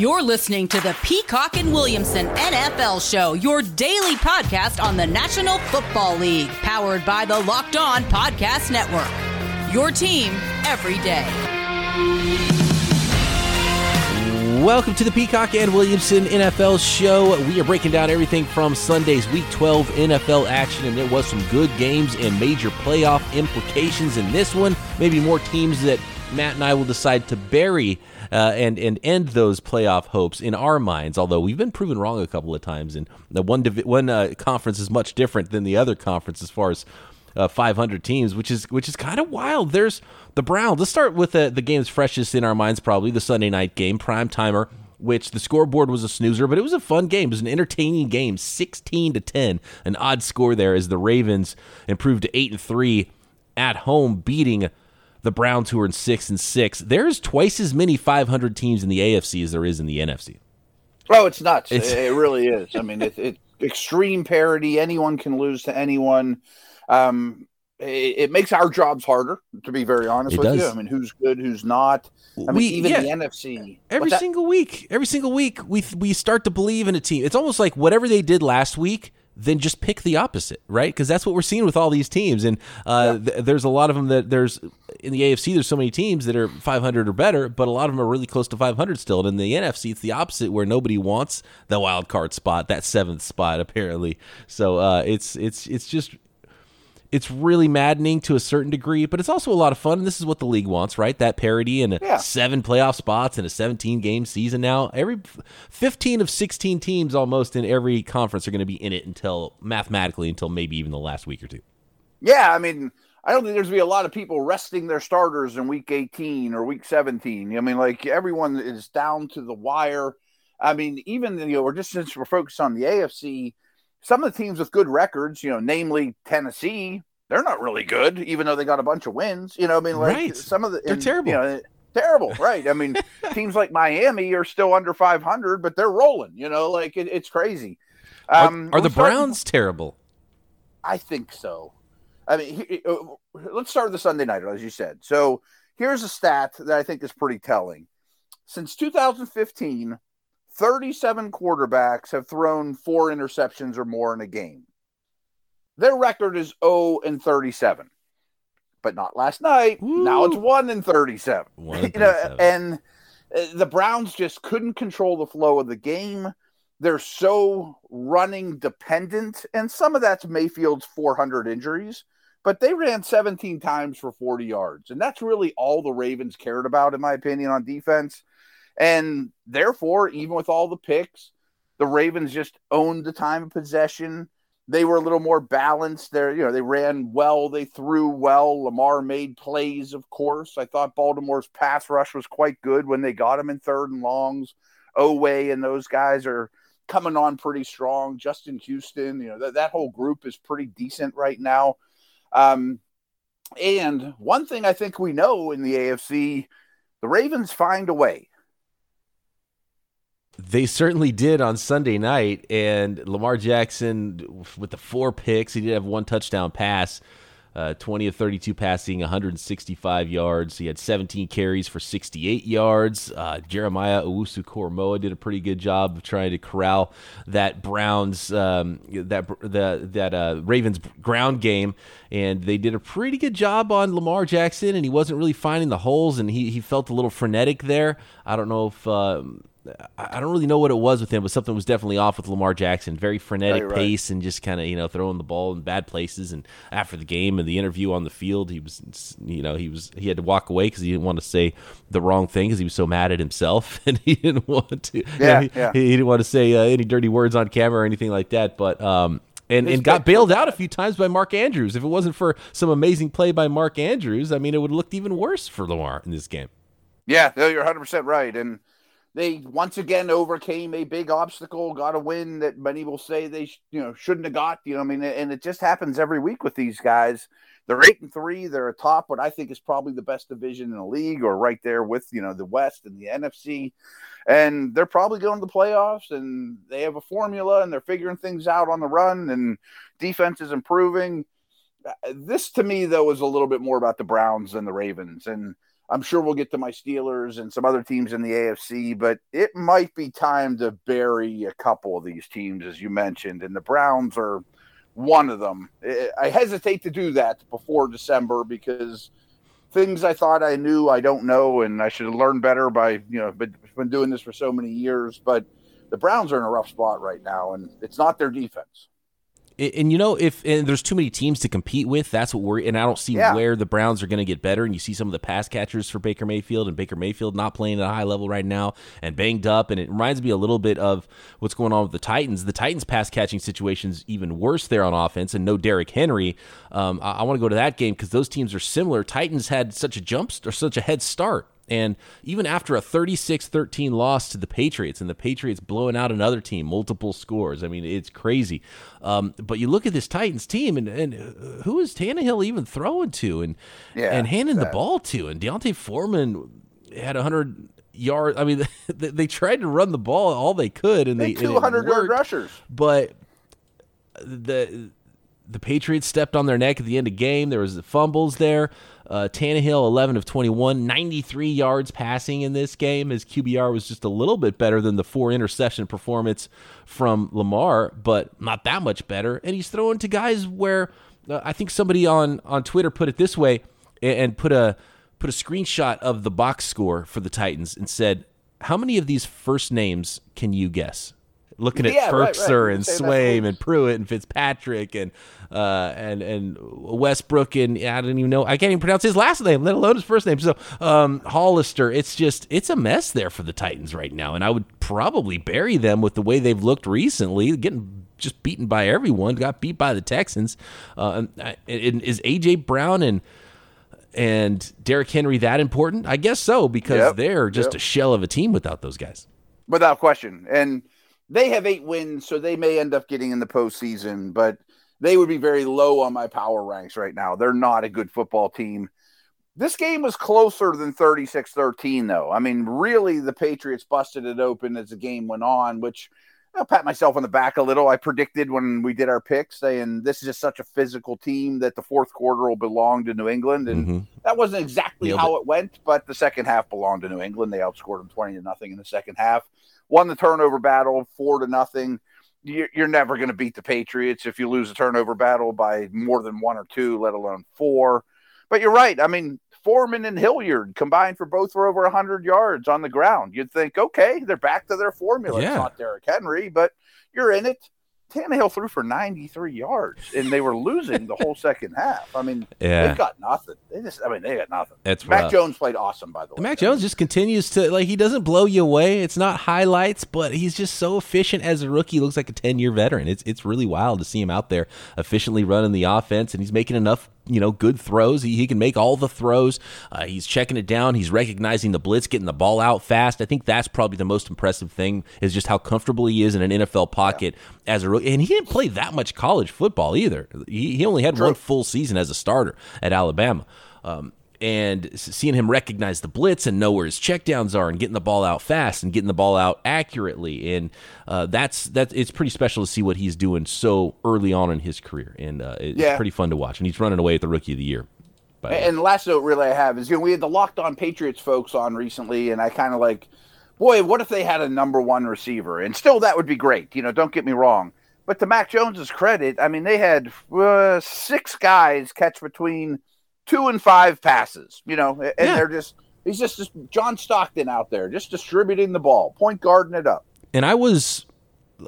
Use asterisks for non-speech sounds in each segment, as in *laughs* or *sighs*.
You're listening to the Peacock and Williamson NFL Show, your daily podcast on the National Football League, powered by the Locked On Podcast Network. Your team every day. Welcome to the Peacock and Williamson NFL Show. We are breaking down everything from Sunday's Week 12 NFL action, and there was some good games and major playoff implications in this one. Maybe more teams that Matt and I will decide to bury uh, and and end those playoff hopes in our minds. Although we've been proven wrong a couple of times, and the one divi- one uh, conference is much different than the other conference as far as uh, 500 teams, which is which is kind of wild. There's the Browns. Let's start with the the game's freshest in our minds, probably the Sunday night game, prime timer. Which the scoreboard was a snoozer, but it was a fun game. It was an entertaining game, sixteen to ten, an odd score there as the Ravens improved to eight and three at home, beating the Browns, who are in six and six. There's twice as many 500 teams in the AFC as there is in the NFC. Oh, it's nuts! It's, it really is. I mean, it's it, extreme parity. Anyone can lose to anyone. Um, it, it, makes our jobs harder, to be very honest it with does. you. I mean, who's good, who's not. I mean, We- even yeah. the NFC. Every that? single week, every single week, we we start to believe in a team. It's almost like whatever they did last week, then just pick the opposite, right? Because that's what we're seeing with all these teams. And uh, th- there's a lot of them that there's in the AFC. There's so many teams that are 500 or better, but a lot of them are really close to 500 still. And in the NFC, it's the opposite, where nobody wants the wild card spot, that seventh spot, apparently. So uh, it's it's it's just it's really maddening to a certain degree, but it's also a lot of fun. And this is what the league wants, right? That parity and Yeah. seven playoff spots and a 17 game season now. Every 15 of 16 teams almost in every conference are going to be in it until mathematically until maybe even the last week or two. Yeah, I mean, I don't think there's gonna be a lot of people resting their starters in week 18 or week 17. I mean, like everyone is down to the wire. I mean, even the, you know, we're just since we're focused on the AFC, some of the teams with good records, you know, namely Tennessee, they're not really good, even though they got a bunch of wins. You know, I mean, like Right. some of the They're and, terrible. You know, terrible, right? I mean, *laughs* teams like Miami are still under 500, but they're rolling. You know, like it, it's crazy. Are, Um, are we're the starting- Browns terrible? I think so. I mean, he, uh, let's start with the Sunday night, as you said. So here's a stat that I think is pretty telling. Since 2015, 37 quarterbacks have thrown four interceptions or more in a game. Their record is 0 and 37, but not last night. Now it's 1 and 37. One and *laughs* You know, 37. and uh, the Browns just couldn't control the flow of the game. They're so running dependent, and some of that's Mayfield's 400 injuries, but they ran 17 times for 40 yards, and that's really all the Ravens cared about, in my opinion, on defense. And therefore, even with all the picks, the Ravens just owned the time of possession. They were a little more balanced. There, you know, they ran well, they threw well. Lamar made plays, of course. I thought Baltimore's pass rush was quite good when they got him in third and longs. Oweh and those guys are coming on pretty strong. Justin Houston, you know, that, that whole group is pretty decent right now. Um, and one thing I think we know in the AFC, the Ravens find a way. They certainly did on Sunday night, and Lamar Jackson with the four picks, he did have one touchdown pass, uh, twenty of thirty-two passing, one hundred and sixty-five yards. He had seventeen carries for sixty-eight yards. Uh, Jeremiah Owusu-Koramoah did a pretty good job of trying to corral that Browns um, that the that uh, Ravens ground game, and they did a pretty good job on Lamar Jackson, and he wasn't really finding the holes, and he he felt a little frenetic there. I don't know if. Um, I I don't really know what it was with him, but something was definitely off with Lamar Jackson. Very frenetic Right, right. pace and just kind of you know throwing the ball in bad places. And after the game and the interview on the field, he was you know he was he had to walk away because he didn't want to say the wrong thing because he was so mad at himself *laughs* and he didn't want to. you know, Yeah, he, yeah. he didn't want to say uh, any dirty words on camera or anything like that. But um, and, and got bailed out a few times by Mark Andrews. If it wasn't for some amazing play by Mark Andrews, I mean, it would have looked even worse for Lamar in this game. Yeah, no, you're 100% right. And they once again overcame a big obstacle, got a win that many will say they sh- you know shouldn't have got. You know, I mean, and it just happens every week with these guys. They're eight and three. They're atop what I think is probably the best division in the league, or right there with you know the West and the NFC. And they're probably going to the playoffs, and they have a formula, and they're figuring things out on the run, and defense is improving. Uh, This to me though is a little bit more about the Browns than the Ravens, and I'm sure we'll get to my Steelers and some other teams in the AFC, but it might be time to bury a couple of these teams, as you mentioned, and the Browns are one of them. I hesitate to do that before December because things I thought I knew I don't know, and I should have learned better by you know, but been doing this for so many years. But the Browns are in a rough spot right now, and it's not their defense. And you know, if and there's too many teams to compete with, that's what we're. And I don't see yeah. where the Browns are going to get better. And you see some of the pass catchers for Baker Mayfield, and Baker Mayfield not playing at a high level right now, and banged up. And it reminds me a little bit of what's going on with the Titans. The Titans' pass catching situation's even worse there on offense, and no Derrick Henry. Um, I, I want to go to that game because those teams are similar. Titans had such a jump or such a head start and even after a 36 13 loss to the Patriots, and the Patriots blowing out another team, multiple scores, I mean, it's crazy. Um, but you look at this Titans team, and, and who is Tannehill even throwing to and, yeah, and handing the ball to? And D'Onta Foreman had 100 yards. I mean, *laughs* they, they, tried to run the ball all they could, and they, they 200 yard rushers. But the the Patriots stepped on their neck at the end of game. There was the fumbles there. Uh, Tannehill, 11 of 21, 93 yards passing in this game. His QBR was just a little bit better than the four interception performance from Lamar, but not that much better. And he's throwing to guys where uh, I think somebody on, on Twitter put it this way and put a put a screenshot of the box score for the Titans and said, "How many of these first names can you guess?" Looking at yeah, Firkser right, right. and Swaim and Pruitt and Fitzpatrick and uh, and and Westbrook and I don't even know I can't even pronounce his last name, let alone his first name. So um, Hollister, it's just it's a mess there for the Titans right now, and I would probably bury them with the way they've looked recently, getting just beaten by everyone. Got beat by the Texans. Uh, and, and is AJ Brown and and Derrick Henry that important? I guess so because yep, they're just yep. a shell of a team without those guys. Without question. And they have eight wins, so they may end up getting in the postseason, but they would be very low on my power ranks right now. They're not a good football team. This game was closer than 36 13, though. I mean, really, the Patriots busted it open as the game went on, which I'll pat myself on the back a little. I predicted when we did our picks saying this is just such a physical team that the fourth quarter will belong to New England. And mm-hmm. that wasn't exactly Nailed how it. it went, but the second half belonged to New England. They outscored them 20 to nothing in the second half won the turnover battle four to nothing. You're never going to beat the Patriots if you lose a turnover battle by more than one or two, let alone four. But you're right. I mean, Foreman and Hilliard combined for both for over 100 yards on the ground. You'd think, okay, they're back to their formula. Yeah. It's not Derrick Henry, but you're in it. Tannehill threw for 93 yards, and they were losing the whole *laughs* second half. I mean, yeah. they've got nothing. They just, I mean, they got nothing. That's Mac rough. Jones played awesome, by the way. Mac Jones just continues to like he doesn't blow you away. It's not highlights, but he's just so efficient as a rookie. He looks like a 10 year veteran. It's it's really wild to see him out there efficiently running the offense, and he's making enough you know, good throws. He, he can make all the throws. Uh, he's checking it down. He's recognizing the blitz, getting the ball out fast. I think that's probably the most impressive thing is just how comfortable he is in an NFL pocket yeah. as a. And he didn't play that much college football either. He, he only had True. one full season as a starter at Alabama. Um, and seeing him recognize the blitz and know where his checkdowns are and getting the ball out fast and getting the ball out accurately. And uh, that's that it's pretty special to see what he's doing so early on in his career. And uh, it's yeah. pretty fun to watch. And he's running away at the rookie of the year. And the last note really I have is you know we had the locked on Patriots folks on recently and I kind of like boy what if they had a number one receiver? And still that would be great you know don't get me wrong. But to Mac Jones's credit I mean they had uh, six guys catch between two and five passes, you know, and yeah. they're just he's just, just John Stockton out there, just distributing the ball, point guarding it up. And I was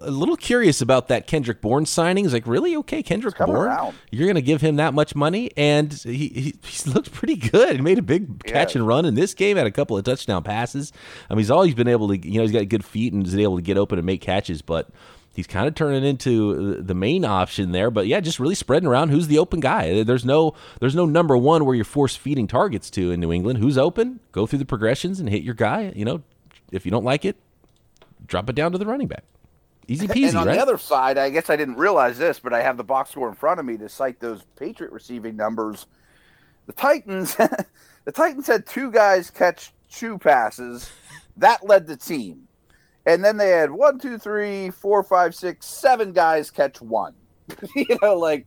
a little curious about that Kendrick Bourne signing. He's like, really? Okay, Kendrick Bourne? Around. You're going to give him that much money? And he, he, he *laughs* looked pretty good. He made a big catch yeah. and run in this game, had a couple of touchdown passes. I mean, he's always been able to, you know, he's got good feet and is able to get open and make catches, but he's kind of turning into the main option there. But yeah, just really spreading around who's the open guy. There's no there's no number one where you're force feeding targets to in New England. Who's open? Go through the progressions and hit your guy. You know, if you don't like it, drop it down to the running back. Easy peasy. And on right? the other side, I guess I didn't realize this, but I have the box score in front of me to cite those Patriot receiving numbers. The Titans, *laughs* the Titans had two guys catch two passes. That led the team. And then they had one, two, three, four, five, six, seven guys catch one. *laughs* you know, like,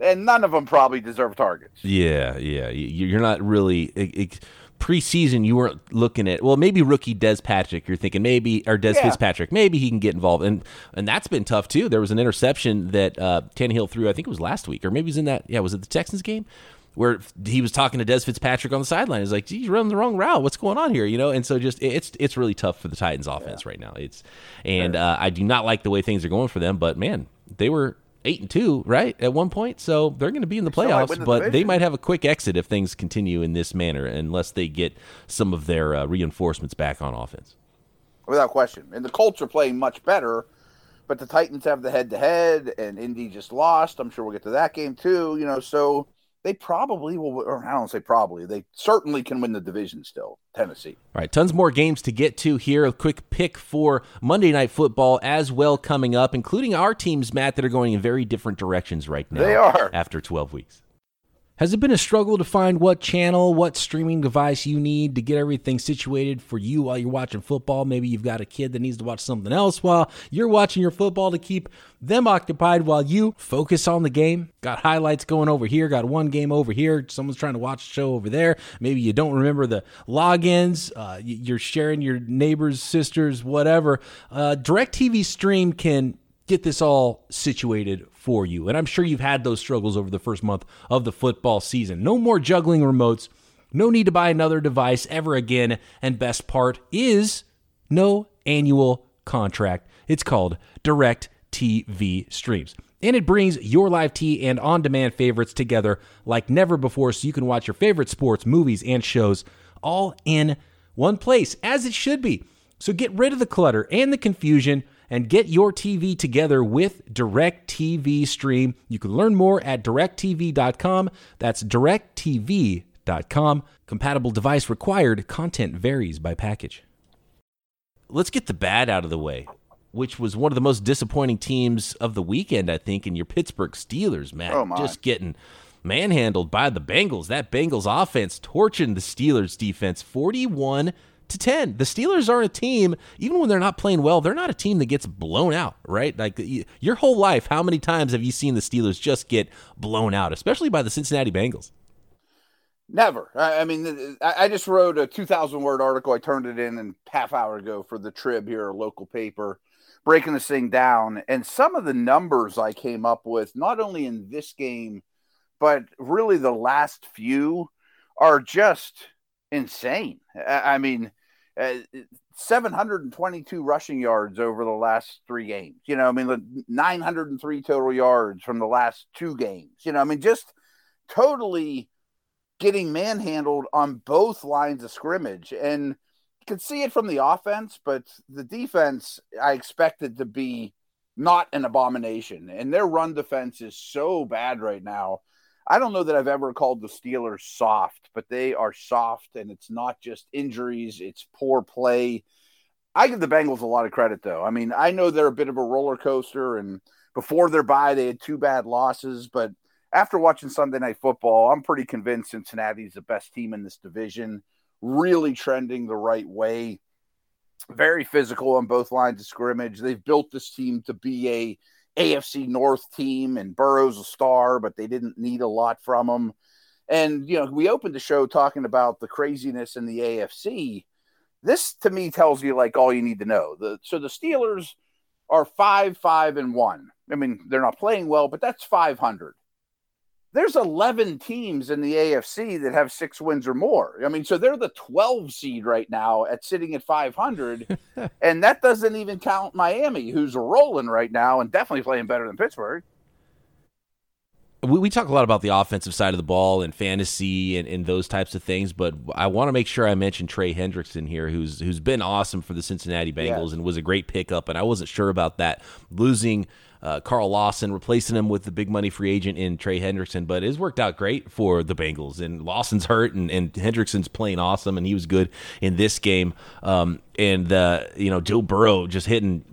and none of them probably deserve targets. Yeah, yeah. You're not really. It, it, preseason you weren't looking at well maybe rookie Dez Patrick you're thinking maybe or Dez yeah. Fitzpatrick maybe he can get involved and and that's been tough too. There was an interception that uh, Tannehill threw I think it was last week or maybe it was in that yeah was it the Texans game where he was talking to Dez Fitzpatrick on the sideline. He's like, "He's running the wrong route. What's going on here?" You know, and so just it's it's really tough for the Titans offense yeah. right now. It's and uh, I do not like the way things are going for them. But man, they were eight and two, right, at one point. So they're going to be in the playoffs, the but division. they might have a quick exit if things continue in this manner, unless they get some of their uh, reinforcements back on offense. Without question, and the Colts are playing much better. But the Titans have the head-to-head, and Indy just lost. I'm sure we'll get to that game too. You know, so they probably will, or I don't say probably, they certainly can win the division still, Tennessee. All right, tons more games to get to here. A quick pick for Monday Night Football as well coming up, including our teams, Matt, that are going in very different directions right now. They are. After 12 weeks. Has it been a struggle to find what channel, what streaming device you need to get everything situated for you while you're watching football? Maybe you've got a kid that needs to watch something else while you're watching your football to keep them occupied while you focus on the game. Got highlights going over here, got one game over here. Someone's trying to watch a show over there. Maybe you don't remember the logins. Uh, you're sharing your neighbors, sisters, whatever. Uh, DirecTV Stream can get this all situated for you. And I'm sure you've had those struggles over the first month of the football season. No more juggling remotes. No need to buy another device ever again. And best part is no annual contract. It's called Direct TV Streams. And it brings your live T and on demand favorites together like never before so you can watch your favorite sports, movies, and shows all in one place, as it should be. So get rid of the clutter and the confusion and get your TV together with DirecTV Stream. You can learn more at directv.com. That's directv.com. Compatible device required. Content varies by package. Let's get the bad out of the way, which was one of the most disappointing teams of the weekend, I think, in your Pittsburgh Steelers, man. Oh Just getting manhandled by the Bengals. That Bengals offense torching the Steelers defense 41 to 10. The Steelers aren't a team, even when they're not playing well, they're not a team that gets blown out, right? Like your whole life, how many times have you seen the Steelers just get blown out, especially by the Cincinnati Bengals? Never. I, mean, I just wrote a 2,000 word article. I turned it in a half hour ago for the Trib here, a local paper, breaking this thing down. And some of the numbers I came up with, not only in this game, but really the last few, are just insane. I mean, uh, 722 rushing yards over the last three games. You know, I mean, 903 total yards from the last two games. You know, I mean, just totally getting manhandled on both lines of scrimmage. And you can see it from the offense, but the defense, I expected to be not an abomination. And their run defense is so bad right now I don't know that I've ever called the Steelers soft, but they are soft, and it's not just injuries, it's poor play. I give the Bengals a lot of credit, though. I mean, I know they're a bit of a roller coaster, and before their bye, they had two bad losses, but after watching Sunday Night Football, I'm pretty convinced Cincinnati's the best team in this division, really trending the right way. Very physical on both lines of scrimmage. They've built this team to be a AFC North team, and Burrow's a star, but they didn't need a lot from him. And you know, we opened the show talking about the craziness in the AFC. This to me tells you like all you need to know. The so the Steelers are five, five, and one. I mean, they're not playing well, but that's five hundred there's 11 teams in the AFC that have six wins or more. I mean, so they're the 12 seed right now at sitting at 500. *laughs* and that doesn't even count Miami, who's rolling right now and definitely playing better than Pittsburgh. We, we talk a lot about the offensive side of the ball and fantasy and, and those types of things, but I want to make sure I mention Trey Hendrickson here, who's who's been awesome for the Cincinnati Bengals yeah. and was a great pickup. And I wasn't sure about that losing – uh, Carl Lawson, replacing him with the big money free agent in Trey Hendrickson. But it's worked out great for the Bengals. And Lawson's hurt, and, and Hendrickson's playing awesome, and he was good in this game. Um, and uh, you know Joe Burrow just hitting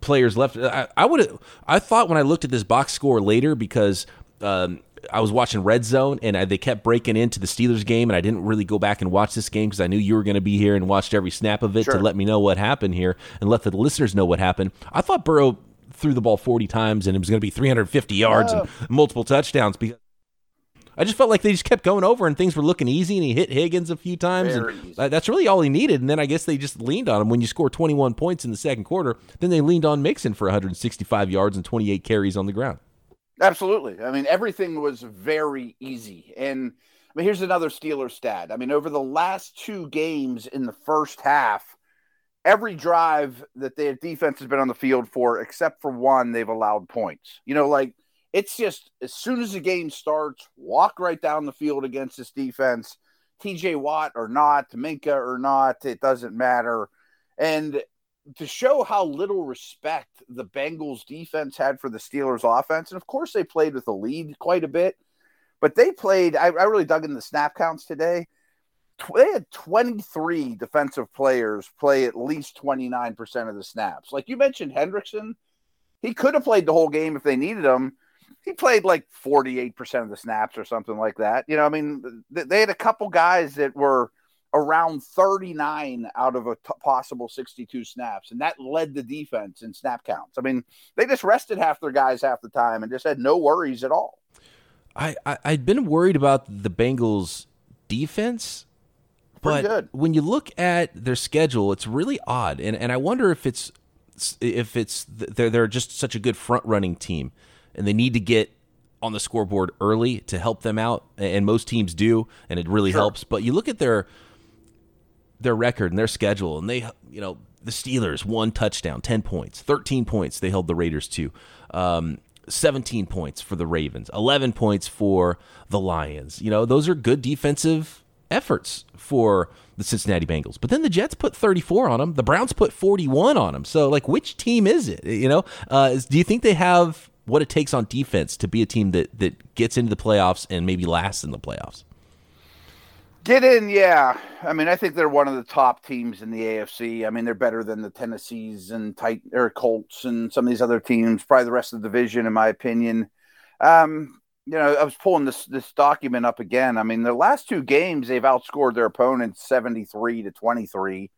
players left. I, I would I thought when I looked at this box score later because. Um, I was watching Red Zone, and I, they kept breaking into the Steelers game, and I didn't really go back and watch this game because I knew you were going to be here and watched every snap of it sure. to let me know what happened here and let the listeners know what happened. I thought Burrow threw the ball 40 times and it was going to be 350 yards and multiple touchdowns because I just felt like they just kept going over and things were looking easy, and he hit Higgins a few times. Very and easy. that's really all he needed. And then I guess they just leaned on him when you score 21 points in the second quarter. Then they leaned on Mixon for 165 yards and 28 carries on the ground. Absolutely. I mean, everything was very easy. And I mean, here's another Steelers stat. I mean, over the last two games in the first half, every drive that their defense has been on the field for, except for one, they've allowed points. You know, like it's just as soon as the game starts, walk right down the field against this defense. TJ Watt or not, Minkah or not, it doesn't matter. And to show how little respect the Bengals defense had for the Steelers offense, and of course they played with a lead quite a bit, but they played. I, I really dug in the snap counts today. They had 23 defensive players play at least 29% of the snaps. Like you mentioned, Hendrickson, he could have played the whole game if they needed him. He played like 48% of the snaps or something like that. You know, I mean, th- they had a couple guys that were around 39 out of a t- possible 62 snaps, and that led the defense in snap counts. I mean, they just rested half their guys half the time and just had no worries at all. I, I I'd been worried about the Bengals defense, Pretty but good. when you look at their schedule, it's really odd, and and I wonder if it's if it's they're they're just such a good front running team, and they need to get on the scoreboard early to help them out, and most teams do, and it really Sure. helps. But you look at their their record and their schedule, and they, you know, the Steelers one touchdown, ten points, thirteen points they held the Raiders to, um, seventeen points for the Ravens, eleven points for the Lions. You know, those are good defensive efforts for the Cincinnati Bengals. But then the Jets put thirty four on them, the Browns put forty one on them. So, like, which team is it? You know, uh, do you think they have what it takes on defense to be a team that that gets into the playoffs and maybe lasts in the playoffs? Get in, yeah. I mean, I think they're one of the top teams in the AFC. I mean, they're better than the Tennessees and Tit- or Colts and some of these other teams. Probably the rest of the division, in my opinion. Um, you know, I was pulling this this document up again. I mean, the last two games they've outscored their opponents seventy three to twenty three,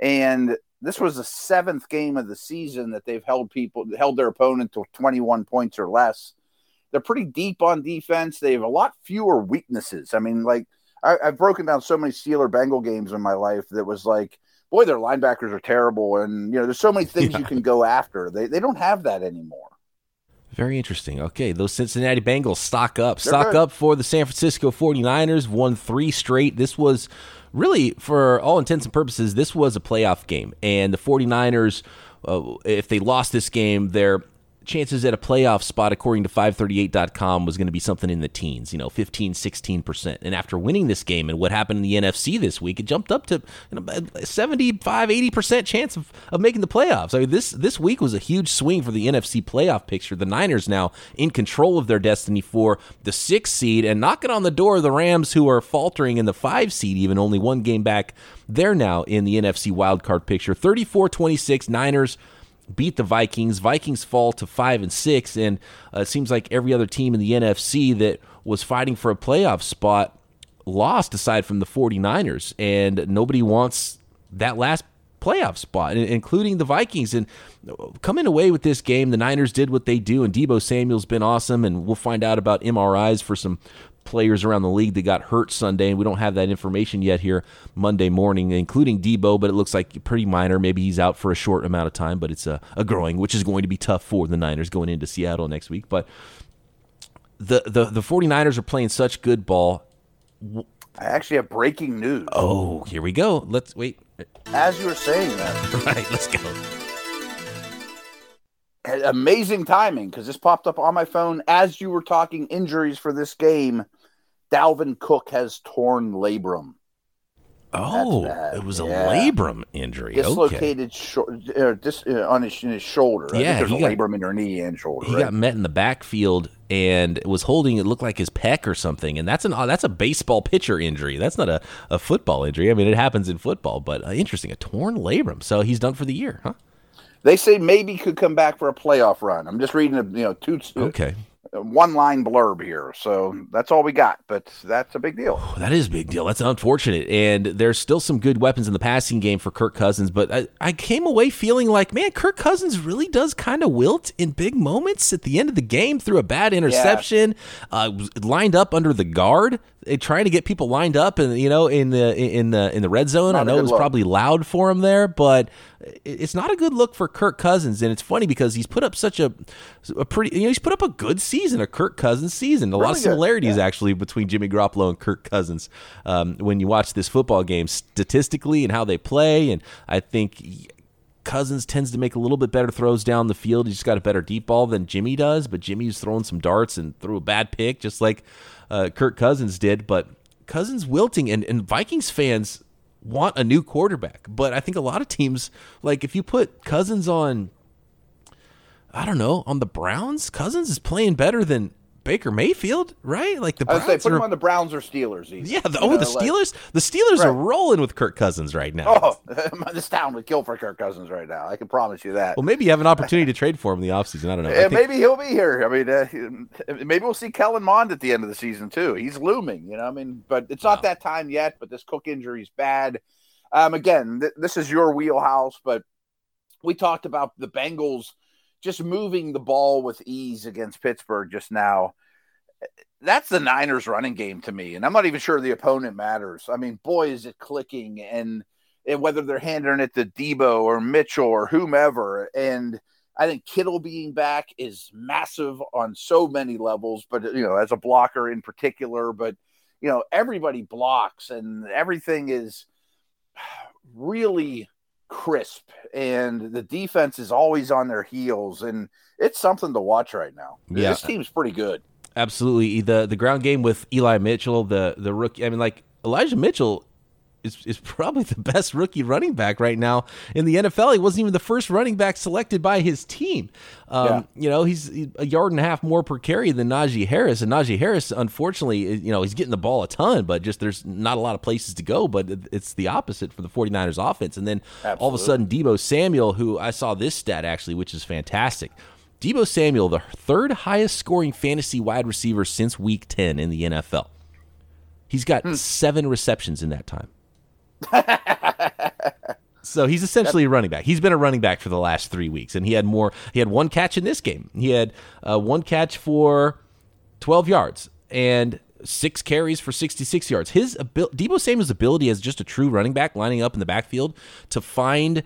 and this was the seventh game of the season that they've held people held their opponent to twenty one points or less. They're pretty deep on defense. They have a lot fewer weaknesses. I mean, like I, I've broken down so many Steeler Bengal games in my life that was like, boy, their linebackers are terrible, and you know, there's so many things Yeah. you can go after. They they don't have that anymore. Very interesting. Okay, those Cincinnati Bengals stock up. Stock up for the San Francisco 49ers. Won three straight. This was really, for all intents and purposes, this was a playoff game. And the 49ers, uh, if they lost this game, their chances at a playoff spot, according to 538.com, was going to be something in the teens, you know, 15, 16%. And after winning this game and what happened in the NFC this week, it jumped up to you know, 75, 80% chance of, of making the playoffs. I mean, this, this week was a huge swing for the NFC playoff picture. The Niners now in control of their destiny for the sixth seed and knocking on the door of the Rams, who are faltering in the five seed, even only one game back. They're now in the NFC wildcard picture. 34 26, Niners beat the Vikings. Vikings fall to five and six, and uh, it seems like every other team in the NFC that was fighting for a playoff spot lost aside from the 49ers, and nobody wants that last playoff spot, including the Vikings. And coming away with this game, the Niners did what they do, and Deebo Samuel's been awesome, and we'll find out about MRIs for some players around the league that got hurt Sunday, and we don't have that information yet here Monday morning, including Deebo, but it looks like pretty minor. Maybe he's out for a short amount of time, but it's a, a growing, which is going to be tough for the Niners going into Seattle next week. But the, the, the 49ers are playing such good ball. I actually have breaking news. Oh, here we go. Let's wait. As you were saying that, *laughs* Right, let's go. Amazing timing because this popped up on my phone as you were talking injuries for this game. Dalvin Cook has torn labrum, Oh, it was a Yeah. labrum injury. Okay. dislocated shor- uh, dis- uh, on his, in his shoulder. I Yeah, there's a got- labrum in your knee and shoulder. He right? got met in the backfield and was holding it looked like his pec or something, and that's an uh, that's a baseball pitcher injury. That's not a, a football injury. I mean, it happens in football, but uh, interesting, a torn labrum. So he's done for the year, huh? They say maybe could come back for a playoff run. I'm just reading, a, you know, two. Okay. one line blurb here. So that's all we got, but that's a big deal. That is a big deal. That's unfortunate. And there's still some good weapons in the passing game for Kirk Cousins, but I, I came away feeling like, man, Kirk Cousins really does kind of wilt in big moments at the end of the game through a bad interception, yeah. uh, lined up under the guard trying to get people lined up and you know in the in the in the red zone. Not I know it was look. probably loud for him there, but it's not a good look for Kirk Cousins. And it's funny because he's put up such a a pretty you know he's put up a good season, a Kirk Cousins season. A really lot of similarities yeah. actually between Jimmy Garoppolo and Kirk Cousins um, when you watch this football game statistically and how they play. And I think Cousins tends to make a little bit better throws down the field. He's got a better deep ball than Jimmy does, but Jimmy's throwing some darts and threw a bad pick, just like uh, Kirk Cousins did. But Cousins wilting, and, and Vikings fans want a new quarterback. But I think a lot of teams, like if you put Cousins on, I don't know, on the Browns, Cousins is playing better than Baker Mayfield, right? Like the Browns I put are, him on the Browns or Steelers. Even, yeah, the, oh, know, the Steelers. Like, the Steelers right. are rolling with Kirk Cousins right now. Oh, *laughs* this town would kill for Kirk Cousins right now. I can promise you that. Well, maybe you have an opportunity to trade for him in the offseason. I don't know. I think, maybe he'll be here. I mean, uh, maybe we'll see Kellen Mond at the end of the season too. He's looming, you know. I mean, but it's not wow. that time yet. But this Cook injury is bad. Um, again, th- this is your wheelhouse, but we talked about the Bengals just moving the ball with ease against Pittsburgh just now that's the Niners running game to me. And I'm not even sure the opponent matters. I mean, boy, is it clicking and, and whether they're handing it to Deebo or Mitchell or whomever. And I think Kittle being back is massive on so many levels, but you know, as a blocker in particular, but you know, everybody blocks and everything is *sighs* really crisp and the defense is always on their heels and it's something to watch right now. Yeah. This team's pretty good. Absolutely. The the ground game with Eli Mitchell, the the rookie. I mean, like Elijah Mitchell is, is probably the best rookie running back right now in the NFL. He wasn't even the first running back selected by his team. Um, yeah. You know, he's a yard and a half more per carry than Najee Harris. And Najee Harris, unfortunately, you know, he's getting the ball a ton, but just there's not a lot of places to go. But it's the opposite for the 49ers offense. And then Absolutely. all of a sudden, Deebo Samuel, who I saw this stat actually, which is fantastic. Deebo Samuel, the third highest scoring fantasy wide receiver since week 10 in the NFL. He's got hmm. seven receptions in that time. *laughs* so he's essentially a running back. He's been a running back for the last three weeks, and he had more. He had one catch in this game. He had uh, one catch for 12 yards and six carries for 66 yards. His abil- Deebo Samuel's ability as just a true running back, lining up in the backfield to find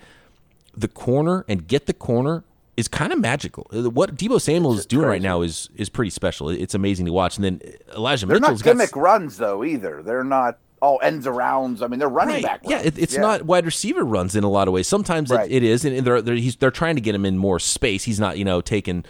the corner and get the corner is kind of magical. Uh, what Deebo Samuel is doing crazy. right now is is pretty special. It's amazing to watch. And then Elijah they're Mitchell's not gimmick got... runs though either. They're not all ends arounds. I mean, they're running right. back. Runs. Yeah, it, it's yeah. not wide receiver runs in a lot of ways. Sometimes right. it, it is, and they're they're, they're trying to get him in more space. He's not you know taking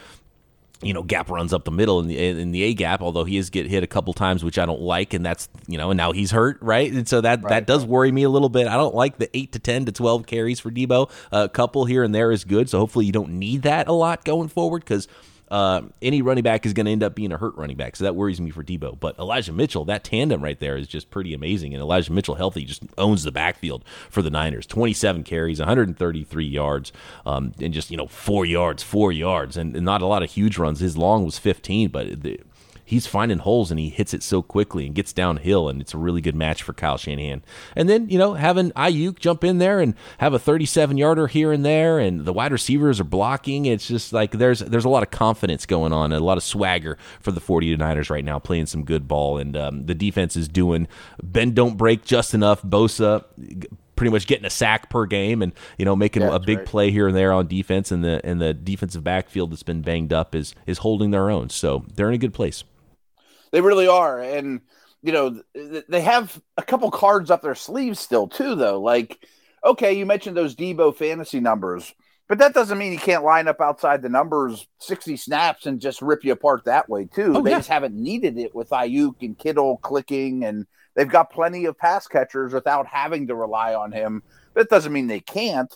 you know, gap runs up the middle in the in the A gap. Although he is get hit a couple times, which I don't like, and that's you know, and now he's hurt, right? And so that right. that does worry me a little bit. I don't like the eight to ten to twelve carries for Deebo A couple here and there is good, so hopefully you don't need that a lot going forward because uh, any running back is going to end up being a hurt running back. So that worries me for Deebo. But Elijah Mitchell, that tandem right there is just pretty amazing. And Elijah Mitchell, healthy, just owns the backfield for the Niners. 27 carries, 133 yards, um, and just, you know, four yards, four yards, and, and, not a lot of huge runs. His long was 15, but the, he's finding holes and he hits it so quickly and gets downhill, and it's a really good match for Kyle Shanahan. And then you know having Aiyuk jump in there and have a 37 yarder here and there, and the wide receivers are blocking. It's just like there's there's a lot of confidence going on, and a lot of swagger for the 49ers right now, playing some good ball, and um, the defense is doing bend don't break just enough. Bosa pretty much getting a sack per game and you know making yeah, a big right. play here and there on defense and the and the defensive backfield that's been banged up is is holding their own so they're in a good place they really are. And, you know, they have a couple cards up their sleeves still, too, though. Like, okay, you mentioned those Deebo fantasy numbers, but that doesn't mean he can't line up outside the numbers 60 snaps and just rip you apart that way, too. Oh, they yeah. just haven't needed it with Aiyuk and Kittle clicking, and they've got plenty of pass catchers without having to rely on him. That doesn't mean they can't.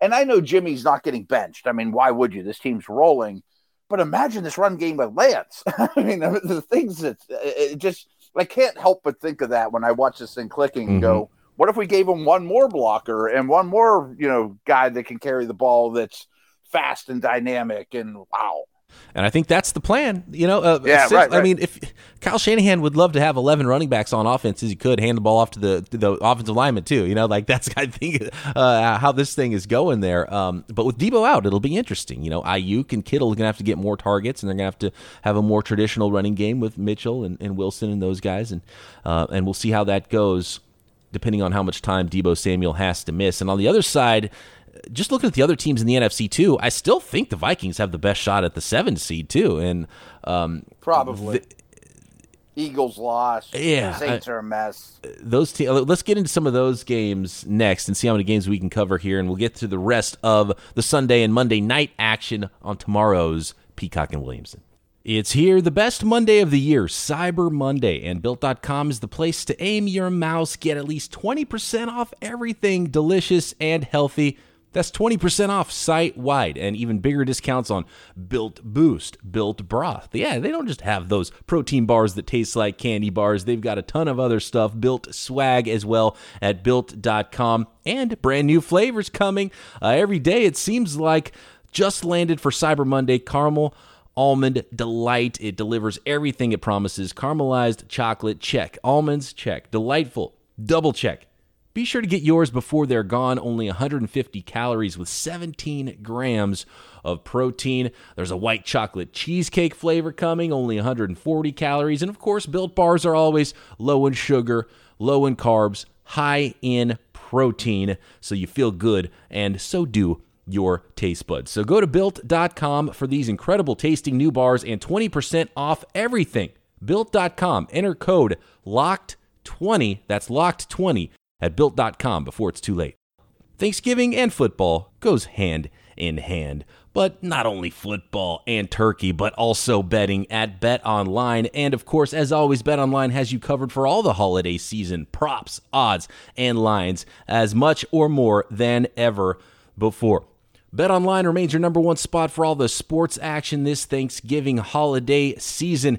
And I know Jimmy's not getting benched. I mean, why would you? This team's rolling. But imagine this run game with Lance. *laughs* I mean, the things that it just I can't help but think of that when I watch this thing clicking and mm-hmm. go, what if we gave him one more blocker and one more, you know, guy that can carry the ball that's fast and dynamic and wow. And I think that's the plan. You know, uh, yeah, right, right, I mean, if Kyle Shanahan would love to have 11 running backs on offense as he could, hand the ball off to the to the offensive lineman too. You know, like *laughs* that's I think uh, how this thing is going there. Um, but with Deebo out, it'll be interesting. You know, Aiyuk and Kittle are gonna have to get more targets, and they're gonna have to have a more traditional running game with Mitchell and, and Wilson and those guys, and uh, and we'll see how that goes depending on how much time Deebo Samuel has to miss. And on the other side, just looking at the other teams in the NFC too, I still think the Vikings have the best shot at the seven seed too, and um, probably. The, Eagles lost. Yeah, Saints are a mess. Those te- let's get into some of those games next and see how many games we can cover here, and we'll get to the rest of the Sunday and Monday night action on tomorrow's Peacock and Williamson. It's here, the best Monday of the year, Cyber Monday, and Built.com is the place to aim your mouse, get at least 20% off everything delicious and healthy that's 20% off site wide and even bigger discounts on Built Boost, Built Broth. Yeah, they don't just have those protein bars that taste like candy bars. They've got a ton of other stuff, built swag as well at built.com and brand new flavors coming uh, every day. It seems like just landed for Cyber Monday caramel almond delight. It delivers everything it promises. Caramelized chocolate, check. Almonds, check. Delightful, double check. Be sure to get yours before they're gone. Only 150 calories with 17 grams of protein. There's a white chocolate cheesecake flavor coming, only 140 calories. And of course, built bars are always low in sugar, low in carbs, high in protein. So you feel good, and so do your taste buds. So go to built.com for these incredible tasting new bars and 20% off everything. Built.com. Enter code LOCKED20. That's locked20 at built.com before it's too late. Thanksgiving and football goes hand in hand. But not only football and turkey, but also betting at Bet Online. And of course, as always, Bet Online has you covered for all the holiday season props, odds, and lines as much or more than ever before. Bet Online remains your number one spot for all the sports action this Thanksgiving holiday season.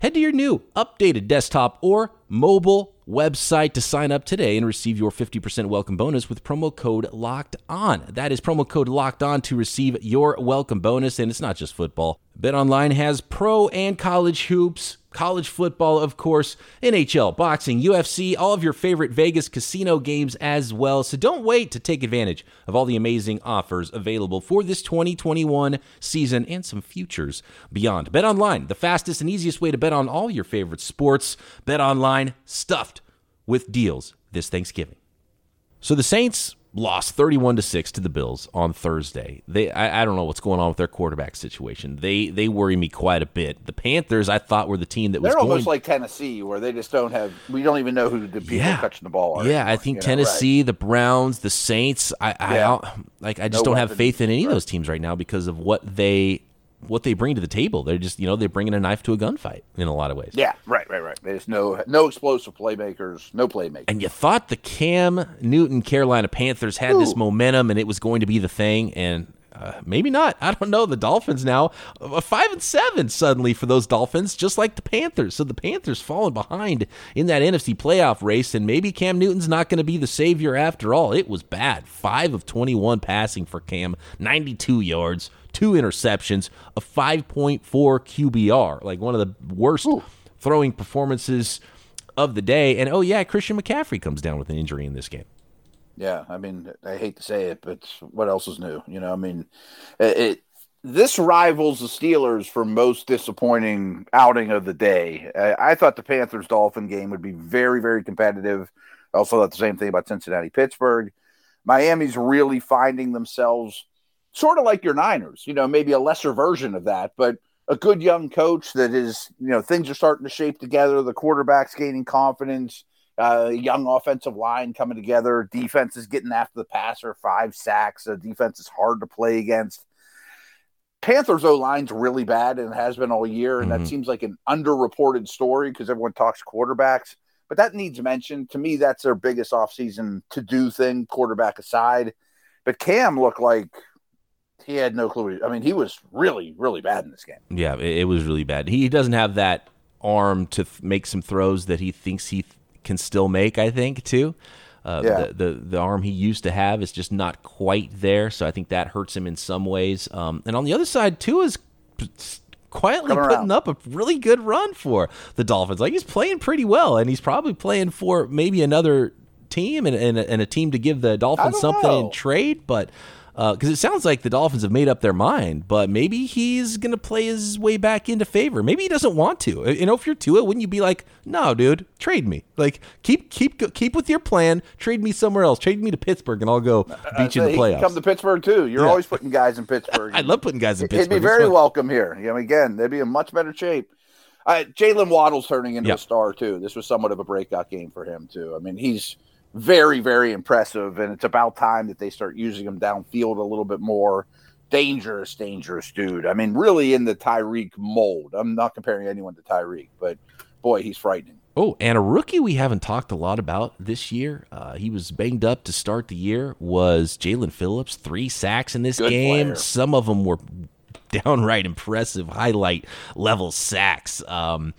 Head to your new updated desktop or mobile website to sign up today and receive your 50% welcome bonus with promo code locked on. That is promo code locked on to receive your welcome bonus. And it's not just football. BetOnline has pro and college hoops college football, of course, NHL, boxing, UFC, all of your favorite Vegas casino games as well. So don't wait to take advantage of all the amazing offers available for this 2021 season and some futures beyond. Bet online, the fastest and easiest way to bet on all your favorite sports. Bet online, stuffed with deals this Thanksgiving. So the Saints lost 31 to 6 to the Bills on Thursday. They I, I, don't know what's going on with their quarterback situation. They they worry me quite a bit. The Panthers I thought were the team that was They're almost going... like Tennessee where they just don't have we don't even know who the people yeah. touching the ball are. Yeah, anymore, I think Tennessee, know, right? the Browns, the Saints, I I yeah. like I just no don't have faith in any of those teams right now because of what they what they bring to the table. They're just, you know, they're bringing a knife to a gunfight in a lot of ways. Yeah, right, right, right. There's no no explosive playmakers, no playmakers. And you thought the Cam Newton Carolina Panthers had Ooh. this momentum and it was going to be the thing, and uh, maybe not. I don't know. The Dolphins now uh, five and seven suddenly for those Dolphins, just like the Panthers. So the Panthers falling behind in that NFC playoff race, and maybe Cam Newton's not going to be the savior after all. It was bad. Five of twenty-one passing for Cam, ninety-two yards, two interceptions, a 5.4 QBR, like one of the worst Ooh. throwing performances of the day. And oh, yeah, Christian McCaffrey comes down with an injury in this game. Yeah, I mean, I hate to say it, but what else is new? You know, I mean, it, it this rivals the Steelers for most disappointing outing of the day. I, I thought the Panthers Dolphin game would be very, very competitive. I also thought the same thing about Cincinnati Pittsburgh. Miami's really finding themselves sort of like your Niners, you know, maybe a lesser version of that, but a good young coach that is, you know, things are starting to shape together. The quarterback's gaining confidence, uh, young offensive line coming together. Defense is getting after the passer, five sacks. The defense is hard to play against. Panthers O line's really bad and has been all year, and mm-hmm. that seems like an underreported story because everyone talks quarterbacks. But that needs mention. To me, that's their biggest offseason to do thing, quarterback aside. But Cam looked like he had no clue. I mean, he was really, really bad in this game. Yeah, it, it was really bad. He doesn't have that arm to th- make some throws that he thinks he th- can still make. I think too. Uh, yeah. the, the the arm he used to have is just not quite there, so I think that hurts him in some ways. Um, and on the other side, too, is quietly putting around. up a really good run for the Dolphins. Like he's playing pretty well, and he's probably playing for maybe another team and, and, and a team to give the Dolphins something know. in trade. But because uh, it sounds like the Dolphins have made up their mind, but maybe he's going to play his way back into favor. Maybe he doesn't want to. Uh, you know, if you're Tua, wouldn't you be like, no, dude, trade me? Like, keep keep keep with your plan. Trade me somewhere else. Trade me to Pittsburgh, and I'll go uh, beat you in the playoffs. Come to Pittsburgh too. You're yeah. always putting guys in *laughs* Pittsburgh. I love putting guys in Pittsburgh. He'd be very welcome here. You know, again, they'd be in much better shape. Uh, Jaylen Waddle's turning into yep. a star too. This was somewhat of a breakout game for him too. I mean, he's very, very impressive. And it's about time that they start using him downfield a little bit more. Dangerous, dangerous dude. I mean, really in the Tyreek mold. I'm not comparing anyone to Tyreek, but boy, he's frightening. Oh, and a rookie we haven't talked a lot about this year. Uh, he was banged up to start the year. Was Jaelan Phillips three sacks in this Good game? Player. Some of them were *laughs* downright impressive highlight level sacks. Um,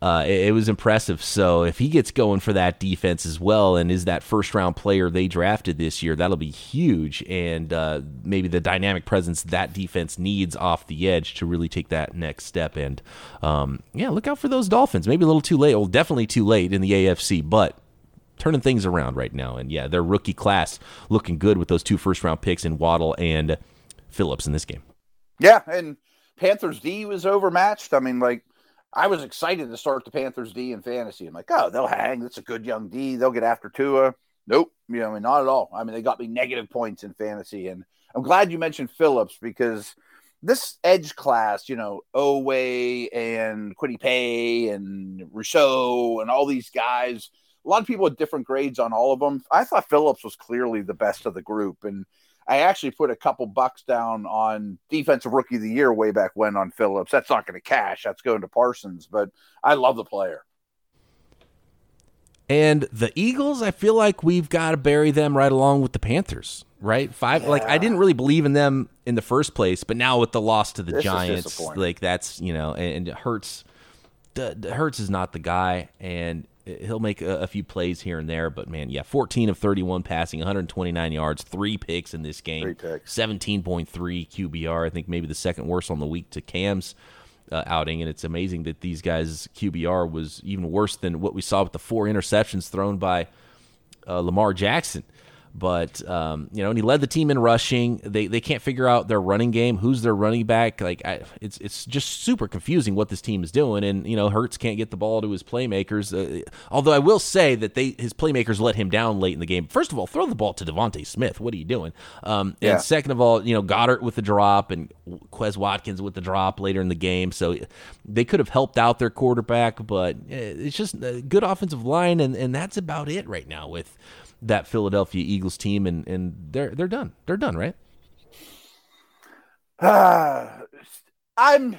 uh, it, it, was impressive. So if he gets going for that defense as well, and is that first round player they drafted this year, that'll be huge. And uh, maybe the dynamic presence that defense needs off the edge to really take that next step. And um, yeah, look out for those Dolphins. Maybe a little too late. Well, definitely too late in the AFC, but turning things around right now. And yeah, their rookie class looking good with those two first round picks in Waddle and Phillips in this game. Yeah, and Panthers D was overmatched. I mean, like I was excited to start the Panthers D in fantasy. I'm like, oh, they'll hang. That's a good young D. They'll get after Tua. Nope. You know, I mean, not at all. I mean, they got me negative points in fantasy. And I'm glad you mentioned Phillips because this edge class, you know, Oweh and Kwity Paye and Rousseau and all these guys, a lot of people with different grades on all of them. I thought Phillips was clearly the best of the group. And I actually put a couple bucks down on defensive rookie of the year way back when on Phillips. That's not going to cash. That's going to Parsons, but I love the player. And the Eagles, I feel like we've got to bury them right along with the Panthers, right? Five, yeah. like I didn't really believe in them in the first place, but now with the loss to the this Giants, like that's you know, and, and Hurts, Hurts is not the guy, and he'll make a, a, few plays here and there, but man, yeah, 14 of 31 passing, 129 yards, three picks in this game, 17.3 QBR. I think maybe the second worst on the week to Cam's uh, outing, and it's amazing that these guys' QBR was even worse than what we saw with the four interceptions thrown by uh, Lamar Jackson. But um, you know, and he led the team in rushing. They they can't figure out their running game. Who's their running back? Like I, it's it's just super confusing what this team is doing. And you know, Hurts can't get the ball to his playmakers. Uh, although I will say that they his playmakers let him down late in the game. First of all, throw the ball to DeVonta Smith. What are you doing? Um, yeah. And second of all, you know, Goedert with the drop and Quez Watkins with the drop later in the game. So they could have helped out their quarterback, but eh, it's just a good offensive line, and and that's about it right now with that Philadelphia Eagles team, and and they're they're done. They're done, right? Uh, *sighs* I'm.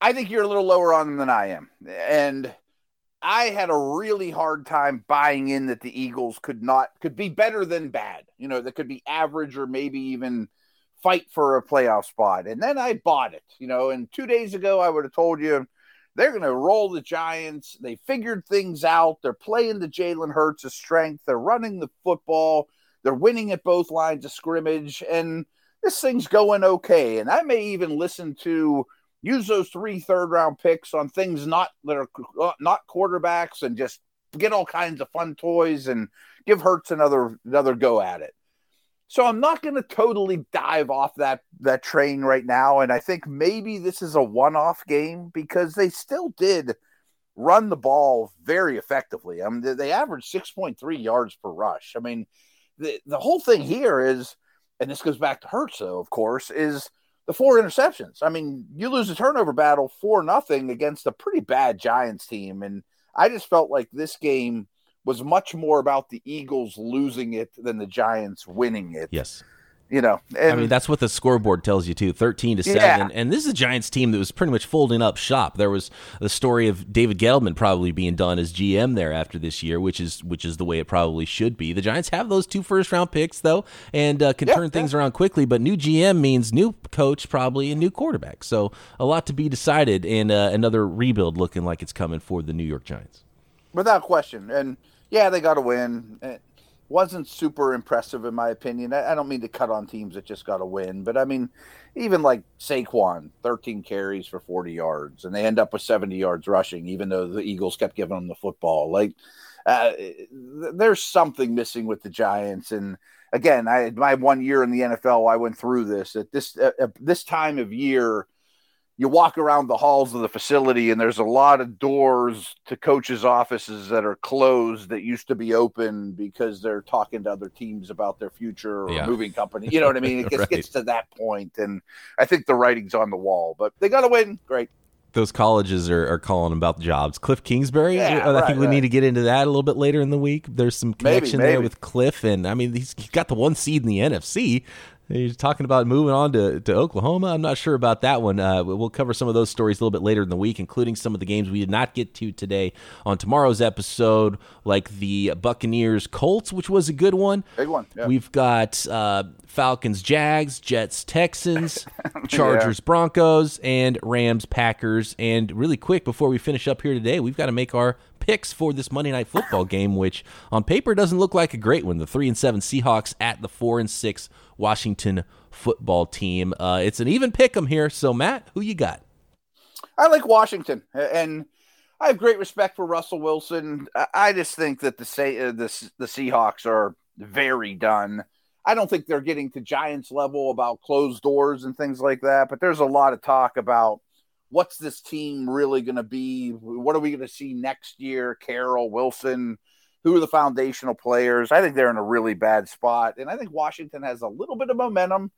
I think you're a little lower on them than I am, and I had a really hard time buying in that the Eagles could not could be better than bad. You know, that could be average or maybe even fight for a playoff spot. And then I bought it. You know, and two days ago I would have told you they're going to roll the Giants. They figured things out. They're playing the Jalen Hurts' strength. They're running the football. They're winning at both lines of scrimmage. And this thing's going okay. And I may even listen to use those three third round picks on things not that are not quarterbacks and just get all kinds of fun toys and give Hurts another another go at it. So I'm not going to totally dive off that that train right now, and I think maybe this is a one-off game because they still did run the ball very effectively. I mean, they averaged 6.3 yards per rush. I mean, the the whole thing here is, and this goes back to Hurts, though, of course, is the four interceptions. I mean, you lose a turnover battle for nothing against a pretty bad Giants team, and I just felt like this game was much more about the Eagles losing it than the Giants winning it. Yes. You know, and, I mean that's what the scoreboard tells you too. Thirteen to seven, yeah. and this is a Giants team that was pretty much folding up shop. There was the story of David Gettleman probably being done as GM there after this year, which is which is the way it probably should be. The Giants have those two first round picks though, and uh, can yeah, turn things yeah. around quickly. But new GM means new coach, probably a new quarterback. So a lot to be decided, and uh, another rebuild looking like it's coming for the New York Giants, without question. And yeah, they got to win. It wasn't super impressive in my opinion. I, I don't mean to cut on teams that just got a win, but I mean, even like Saquon, 13 carries for 40 yards, and they end up with 70 yards rushing, even though the Eagles kept giving them the football. Like, uh, there's something missing with the Giants. And again, I my one year in the NFL, I went through this at this uh, this time of year you walk around the halls of the facility and there's a lot of doors to coaches offices that are closed that used to be open because they're talking to other teams about their future or yeah. moving company you know what i mean *laughs* it gets, right. gets to that point and i think the writing's on the wall but they got to win great those colleges are, are calling about jobs. Cliff Kingsbury, yeah, I right, think we right. need to get into that a little bit later in the week. There's some connection maybe, maybe. there with Cliff, and I mean, he's got the one seed in the NFC. He's talking about moving on to, to Oklahoma. I'm not sure about that one. Uh, we'll cover some of those stories a little bit later in the week, including some of the games we did not get to today on tomorrow's episode, like the Buccaneers Colts, which was a good one. Big one. Yeah. We've got uh, Falcons Jags, Jets Texans, *laughs* Chargers yeah. Broncos, and Rams Packers. And really quick, before we finish up here today, we've got to make our picks for this Monday night football game, which on paper doesn't look like a great one. The three and seven Seahawks at the four and six Washington football team. Uh, it's an even pick 'em here. So Matt, who you got? I like Washington, and I have great respect for Russell Wilson. I just think that the uh, the the Seahawks are very done. I don't think they're getting to Giants level about closed doors and things like that, but there's a lot of talk about what's this team really going to be? What are we going to see next year? Carroll, Wilson, who are the foundational players? I think they're in a really bad spot. And I think Washington has a little bit of momentum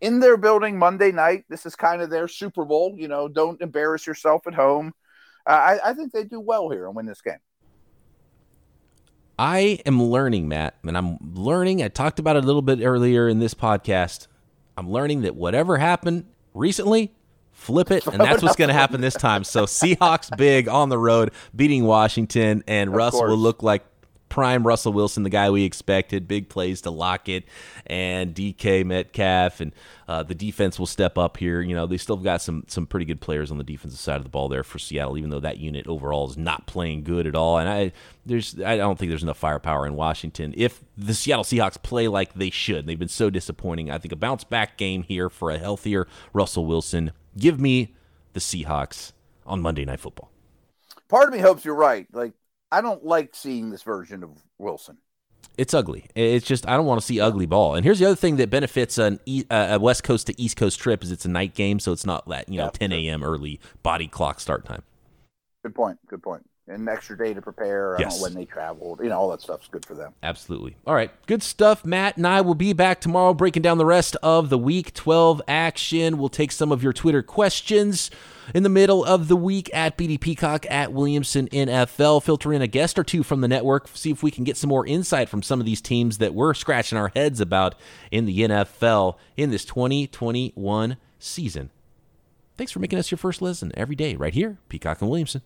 in their building Monday night. This is kind of their Super Bowl. You know, don't embarrass yourself at home. Uh, I, I think they do well here and win this game. I am learning, Matt, and I'm learning. I talked about it a little bit earlier in this podcast. I'm learning that whatever happened recently flip it, and that's what's going to happen this time. So Seahawks big on the road, beating Washington, and Russ will look like prime Russell Wilson, the guy we expected. Big plays to Lockett and DK Metcalf, and uh, the defense will step up here. You know, they still got some some pretty good players on the defensive side of the ball there for Seattle, even though that unit overall is not playing good at all. And I there's I don't think there's enough firepower in Washington. If the Seattle Seahawks play like they should, they've been so disappointing. I think a bounce back game here for a healthier Russell Wilson give me the Seahawks on Monday Night Football. Part of me hopes you're right. Like, I don't like seeing this version of Wilson. It's ugly. It's just I don't want to see ugly ball. And here's the other thing that benefits an a West Coast to East Coast trip is it's a night game, so it's not that you know yeah, 10 a.m. early body clock start time. Good point. Good point an extra day to prepare. I yes. don't know when they traveled. You know, all that stuff's good for them. Absolutely. All right. Good stuff. Matt and I will be back tomorrow breaking down the rest of the week 12 action. We'll take some of your Twitter questions in the middle of the week at BD Peacock at Williamson NFL. Filter in a guest or two from the network. See if we can get some more insight from some of these teams that we're scratching our heads about in the NFL in this 2021 season. Thanks for making us your first listen every day right here, Peacock and Williamson.